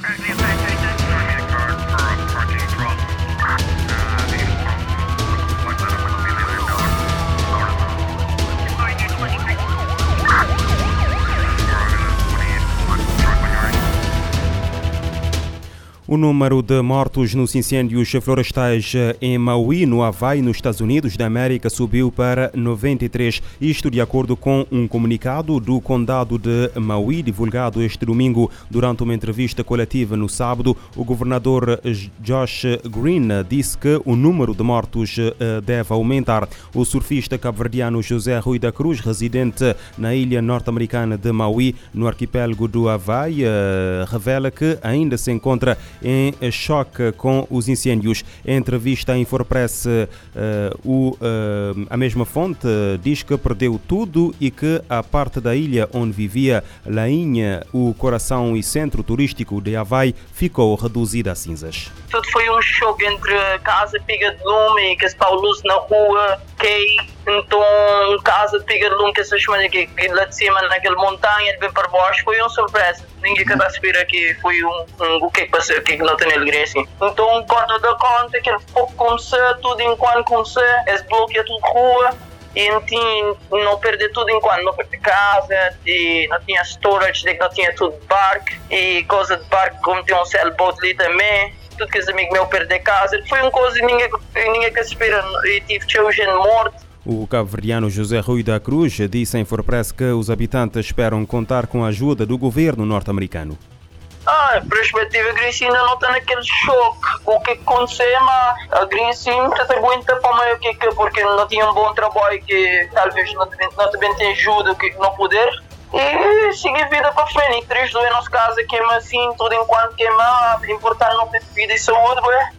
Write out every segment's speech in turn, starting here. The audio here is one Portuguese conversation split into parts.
Currently O número de mortos nos incêndios florestais em Maui, no Havaí, nos Estados Unidos da América, subiu para 93. Isto de acordo com um comunicado do Condado de Maui, divulgado este domingo durante uma entrevista coletiva no sábado. O governador Josh Green disse que o número de mortos eh, deve aumentar. O surfista cabo-verdiano José Rui da Cruz, residente na ilha norte-americana de Maui, no arquipélago do Havaí, eh, revela que ainda se encontra em choque com os incêndios. Em entrevista à Infopress, o, uh, a mesma fonte diz que perdeu tudo e que a parte da ilha onde vivia Lainha, o coração e centro turístico de Havaí, ficou reduzida a cinzas. Tudo foi um choque entre casa piga de lume que está luz na rua, que então casa piga de lume que se chama que, lá de cima naquela montanha, bem para baixo, foi uma surpresa. Ninguém que espera que foi um, um o que passou, que não tem alegria assim. Então quando dou conta que ele começou, tudo enquanto começou, eles bloqueiam tudo rua, e não perder tudo enquanto não perder casa e não tinha storage não tinha tudo barco e coisa de barco como tinha um sailboat ali também tudo que meus perder casa foi uma coisa que ninguém, ninguém que e tive gente morto o cabo-verdiano José Rui da Cruz disse em Forpress que os habitantes esperam contar com a ajuda do governo norte-americano. Ah, a perspectiva Grécia ainda não está naquele choque. O que aconteceu, mas a Grécia está aguenta para o que porque não tinha um bom trabalho que talvez não, não também tem ajuda que não poder. E seguir vida para frente. Três dois nossa casa queima assim, tudo enquanto queima, importante não ter vida e saúde, ué.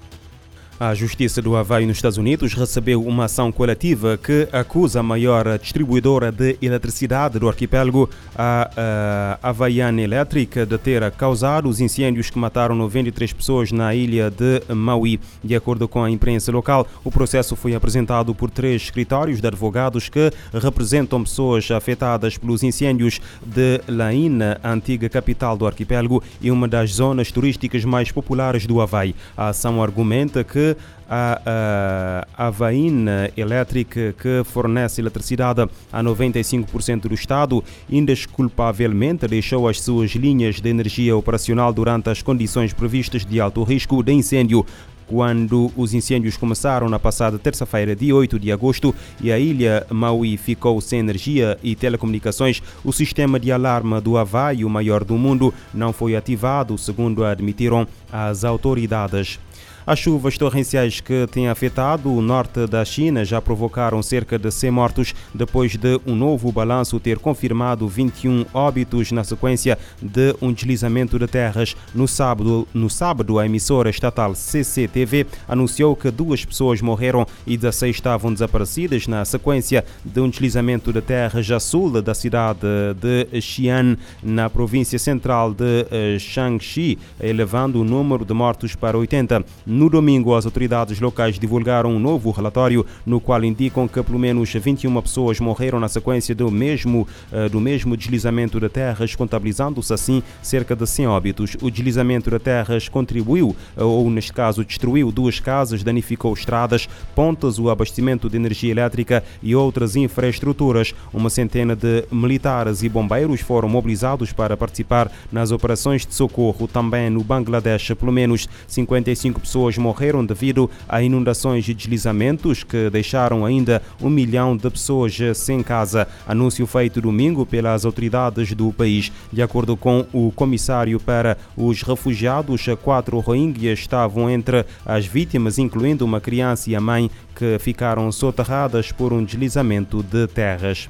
A Justiça do Havaí, nos Estados Unidos, recebeu uma ação coletiva que acusa a maior distribuidora de eletricidade do arquipélago, a, a Havaiana Electric, de ter causado os incêndios que mataram 93 pessoas na ilha de Maui. De acordo com a imprensa local, o processo foi apresentado por três escritórios de advogados que representam pessoas afetadas pelos incêndios de Laína, antiga capital do arquipélago e uma das zonas turísticas mais populares do Havaí. A ação argumenta que a, a Avain Electric, que fornece eletricidade a 95% do Estado, indesculpavelmente deixou as suas linhas de energia operacional durante as condições previstas de alto risco de incêndio quando os incêndios começaram na passada terça-feira, dia 8 de agosto, e a ilha Maui ficou sem energia e telecomunicações, o sistema de alarme do Havaí, o maior do mundo, não foi ativado, segundo admitiram as autoridades. As chuvas torrenciais que têm afetado o norte da China já provocaram cerca de 100 mortos depois de um novo balanço ter confirmado 21 óbitos na sequência de um deslizamento de terras. No sábado, no sábado a emissora estatal CCTV anunciou que duas pessoas morreram e 16 estavam desaparecidas na sequência de um deslizamento de terras a sul da cidade de Xi'an, na província central de eh, Shaanxi, elevando o número de mortos para 80. No domingo, as autoridades locais divulgaram um novo relatório no qual indicam que pelo menos 21 pessoas morreram na sequência do mesmo, uh, do mesmo deslizamento de terras, contabilizando-se assim cerca de 100 óbitos. O deslizamento de terras contribuiu, uh, ou neste caso destruiu duas casas, danificou estradas, pontes, o abastecimento de energia elétrica e outras infraestruturas. Uma centena de militares e bombeiros foram mobilizados para participar nas operações de socorro. Também no Bangladesh, pelo menos 55 pessoas pessoas morreram devido a inundações e deslizamentos que deixaram ainda um milhão de pessoas sem casa. Anúncio feito domingo pelas autoridades do país. De acordo com o comissário para os refugiados, quatro rohingyas estavam entre as vítimas, incluindo uma criança e a mãe, que ficaram soterradas por um deslizamento de terras.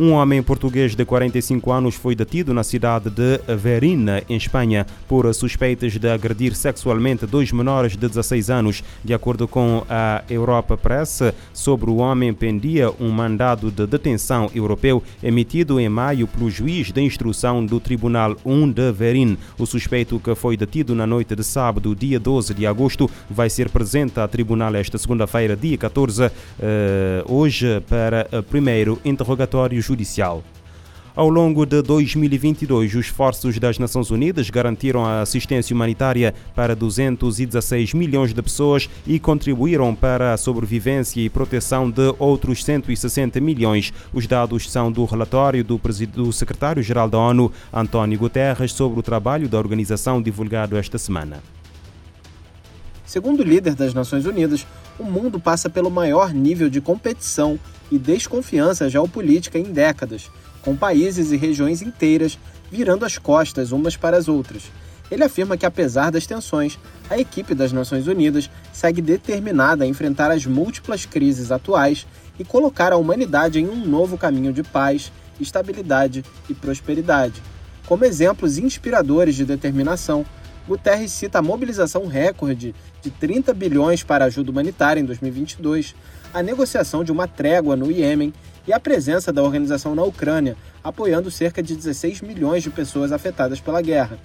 Um homem português de 45 anos foi detido na cidade de Verina, em Espanha, por suspeitas de agredir sexualmente dois menores de 16 anos. De acordo com a Europa Press, sobre o homem pendia um mandado de detenção europeu emitido em maio pelo juiz de instrução do Tribunal 1 de Verin. O suspeito que foi detido na noite de sábado, dia 12 de agosto, vai ser presente a tribunal esta segunda-feira, dia 14, uh, hoje, para primeiro interrogatório judicial. Ao longo de 2022, os esforços das Nações Unidas garantiram a assistência humanitária para 216 milhões de pessoas e contribuíram para a sobrevivência e proteção de outros 160 milhões. Os dados são do relatório do, secretário-geral da ONU, António Guterres, sobre o trabalho da organização divulgado esta semana. Segundo o líder das Nações Unidas, o mundo passa pelo maior nível de competição e desconfiança geopolítica em décadas com países e regiões inteiras virando as costas umas para as outras. Ele afirma que, apesar das tensões, a equipe das Nações Unidas segue determinada a enfrentar as múltiplas crises atuais e colocar a humanidade em um novo caminho de paz, estabilidade e prosperidade. Como exemplos inspiradores de determinação, Guterres cita a mobilização recorde de 30 bilhões para ajuda humanitária em 2022, a negociação de uma trégua no Iêmen e a presença da organização na Ucrânia, apoiando cerca de 16 milhões de pessoas afetadas pela guerra.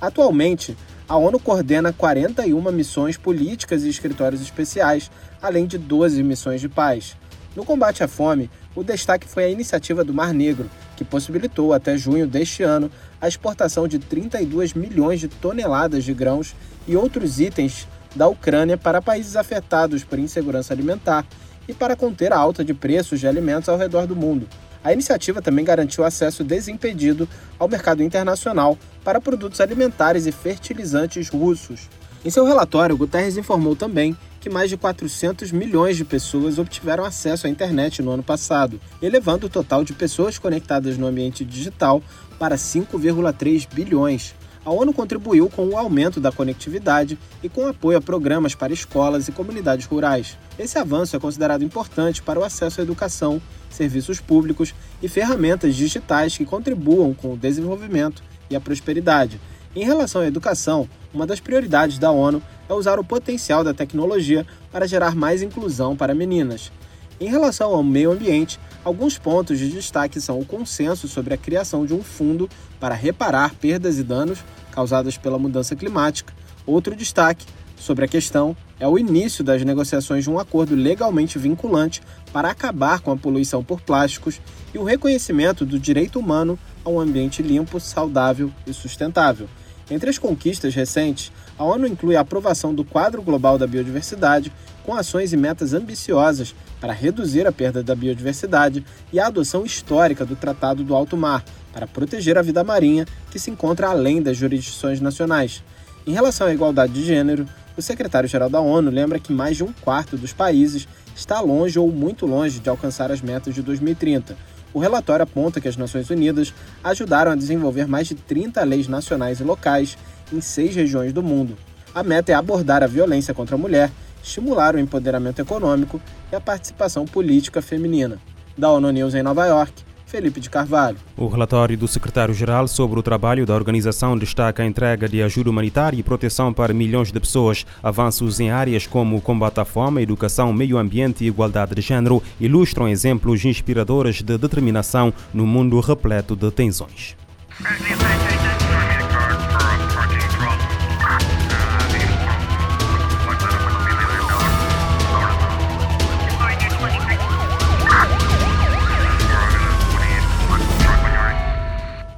Atualmente, a ONU coordena 41 missões políticas e escritórios especiais, além de 12 missões de paz. No combate à fome, o destaque foi a iniciativa do Mar Negro, que possibilitou até junho deste ano a exportação de 32 milhões de toneladas de grãos e outros itens da Ucrânia para países afetados por insegurança alimentar e para conter a alta de preços de alimentos ao redor do mundo. A iniciativa também garantiu acesso desimpedido ao mercado internacional para produtos alimentares e fertilizantes russos. Em seu relatório, Guterres informou também que mais de 400 milhões de pessoas obtiveram acesso à internet no ano passado, elevando o total de pessoas conectadas no ambiente digital para 5,3 bilhões a ONU contribuiu com o aumento da conectividade e com apoio a programas para escolas e comunidades rurais. Esse avanço é considerado importante para o acesso à educação, serviços públicos e ferramentas digitais que contribuam com o desenvolvimento e a prosperidade. Em relação à educação, uma das prioridades da ONU é usar o potencial da tecnologia para gerar mais inclusão para meninas. Em relação ao meio ambiente, alguns pontos de destaque são o consenso sobre a criação de um fundo para reparar perdas e danos causadas pela mudança climática. Outro destaque sobre a questão é o início das negociações de um acordo legalmente vinculante para acabar com a poluição por plásticos e o reconhecimento do direito humano a um ambiente limpo, saudável e sustentável. Entre as conquistas recentes, a ONU inclui a aprovação do Quadro Global da Biodiversidade, com ações e metas ambiciosas para reduzir a perda da biodiversidade e a adoção histórica do Tratado do Alto Mar, para proteger a vida marinha que se encontra além das jurisdições nacionais. Em relação à igualdade de gênero, o secretário-geral da ONU lembra que mais de um quarto dos países está longe ou muito longe de alcançar as metas de 2030. O relatório aponta que as Nações Unidas ajudaram a desenvolver mais de 30 leis nacionais e locais em seis regiões do mundo. A meta é abordar a violência contra a mulher estimular o empoderamento econômico e a participação política feminina. Da ONU News em Nova York, Felipe de Carvalho. O relatório do secretário-geral sobre o trabalho da organização destaca a entrega de ajuda humanitária e proteção para milhões de pessoas. Avanços em áreas como combate à fome, educação, meio ambiente e igualdade de género ilustram exemplos inspiradores de determinação no mundo repleto de tensões.